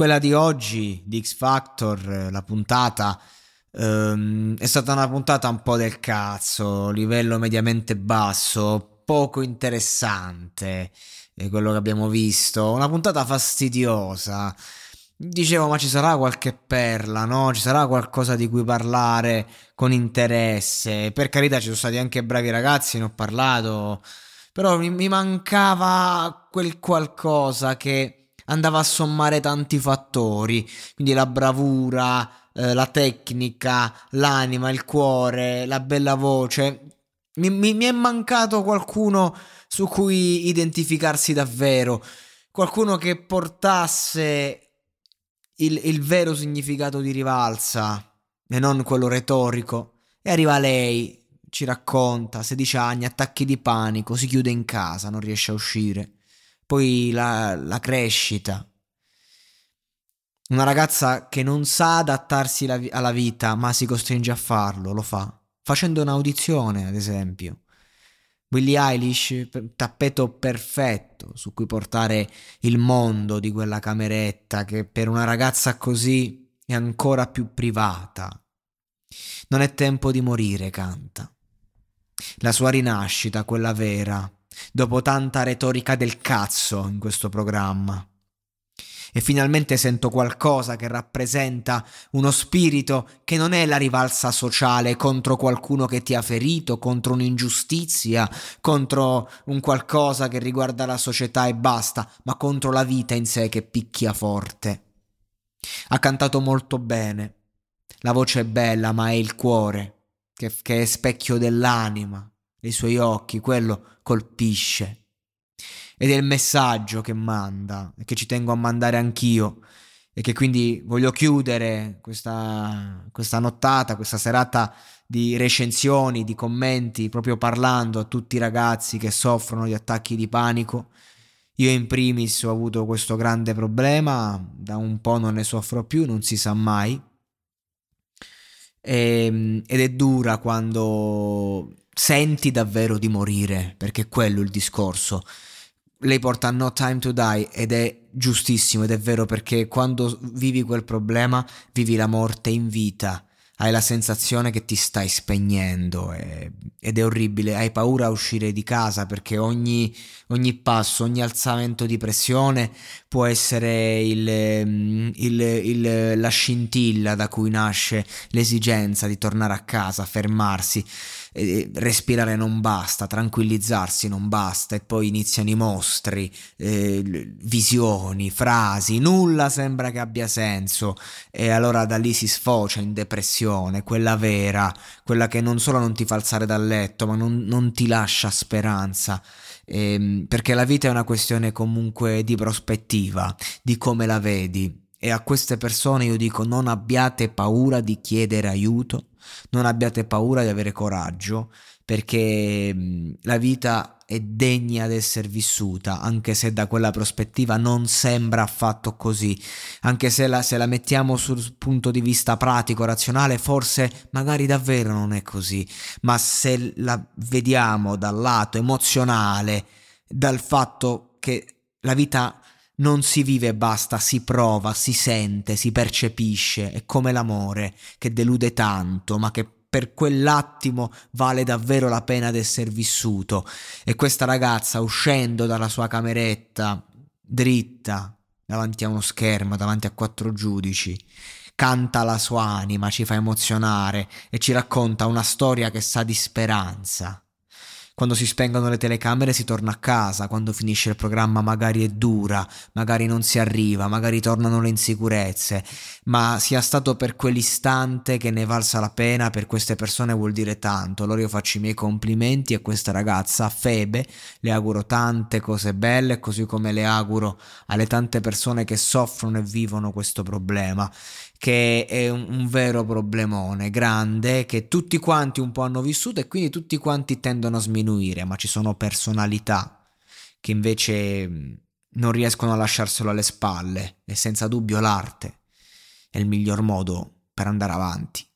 Quella di oggi, di X Factor, la puntata Um, è stata una puntata un po' del cazzo, livello mediamente basso, poco interessante è quello che abbiamo visto, una puntata fastidiosa. Dicevo, ma ci sarà qualche perla, no? Ci sarà qualcosa di cui parlare con interesse. Per carità, ci sono stati anche bravi ragazzi, ne ho parlato. Però mi, mi mancava quel qualcosa che andava a sommare tanti fattori. Quindi la bravura, eh, la tecnica, l'anima, il cuore, la bella voce. Mi, mi, mi, è mancato qualcuno su cui identificarsi davvero, qualcuno che portasse il, il vero significato di rivalsa e non quello retorico. E arriva lei, ci racconta, 16 anni, attacchi di panico, si chiude in casa, non riesce a uscire. Poi la, la crescita, una ragazza che non sa adattarsi alla vita, ma si costringe a farlo, lo fa. Facendo un'audizione, ad esempio. Billie Eilish, tappeto perfetto su cui portare il mondo di quella cameretta che per una ragazza così è ancora più privata. Non è tempo di morire, canta. La sua rinascita, quella vera, dopo tanta retorica del cazzo in questo programma e finalmente sento qualcosa che rappresenta uno spirito che non è la rivalsa sociale contro qualcuno che ti ha ferito, contro un'ingiustizia, contro un qualcosa che riguarda la società e basta, ma contro la vita in sé che picchia forte. Ha cantato molto bene. La voce è bella, ma è il cuore, che, che è specchio dell'anima. I suoi occhi, quello colpisce ed è il messaggio che manda e che ci tengo a mandare anch'io e che quindi voglio chiudere questa, questa nottata, questa serata di recensioni, di commenti, proprio parlando a tutti i ragazzi che soffrono di attacchi di panico. Io in primis ho avuto questo grande problema, da un po' non ne soffro più, non si sa mai. E, ehm, ed è dura quando senti davvero di morire, perché è quello il discorso. Lei porta No Time to Die ed è giustissimo ed è vero perché quando vivi quel problema vivi la morte in vita. Hai la sensazione che ti stai spegnendo e, ed è orribile, hai paura a uscire di casa perché ogni, ogni passo, ogni alzamento di pressione può essere il, il, il, la scintilla da cui nasce l'esigenza di tornare a casa, fermarsi eh, respirare non basta, tranquillizzarsi non basta e poi iniziano i mostri, eh, visioni, frasi, nulla sembra che abbia senso e allora da lì si sfocia in depressione, quella vera, quella che non solo non ti fa alzare dal letto ma non, non ti lascia speranza. Eh, perché la vita è una questione comunque di prospettiva, di come la vedi. E a queste persone io dico non abbiate paura di chiedere aiuto Non abbiate paura di avere coraggio perché la vita è degna di essere vissuta, anche se da quella prospettiva non sembra affatto così, anche se la, se la mettiamo sul punto di vista pratico, razionale, forse magari davvero non è così, ma se la vediamo dal lato emozionale, dal fatto che la vita non si vive e basta, si prova, si sente, si percepisce, è come l'amore che delude tanto, ma che per quell'attimo vale davvero la pena di essere vissuto. E questa ragazza uscendo dalla sua cameretta, dritta, davanti a uno schermo, davanti a quattro giudici, canta la sua anima, ci fa emozionare e ci racconta una storia che sa di speranza. Quando si spengono le telecamere si torna a casa, quando finisce il programma magari è dura, magari non si arriva, magari tornano le insicurezze, ma sia stato per quell'istante che ne valsa la pena, per queste persone vuol dire tanto. Allora io faccio i miei complimenti a questa ragazza, a Febe, le auguro tante cose belle, così come le auguro alle tante persone che soffrono e vivono questo problema che è un, vero problemone grande che tutti quanti un po' hanno vissuto e quindi tutti quanti tendono a sminuire, ma ci sono personalità che invece mm, non riescono a lasciarselo alle spalle e senza dubbio l'arte è il miglior modo per andare avanti.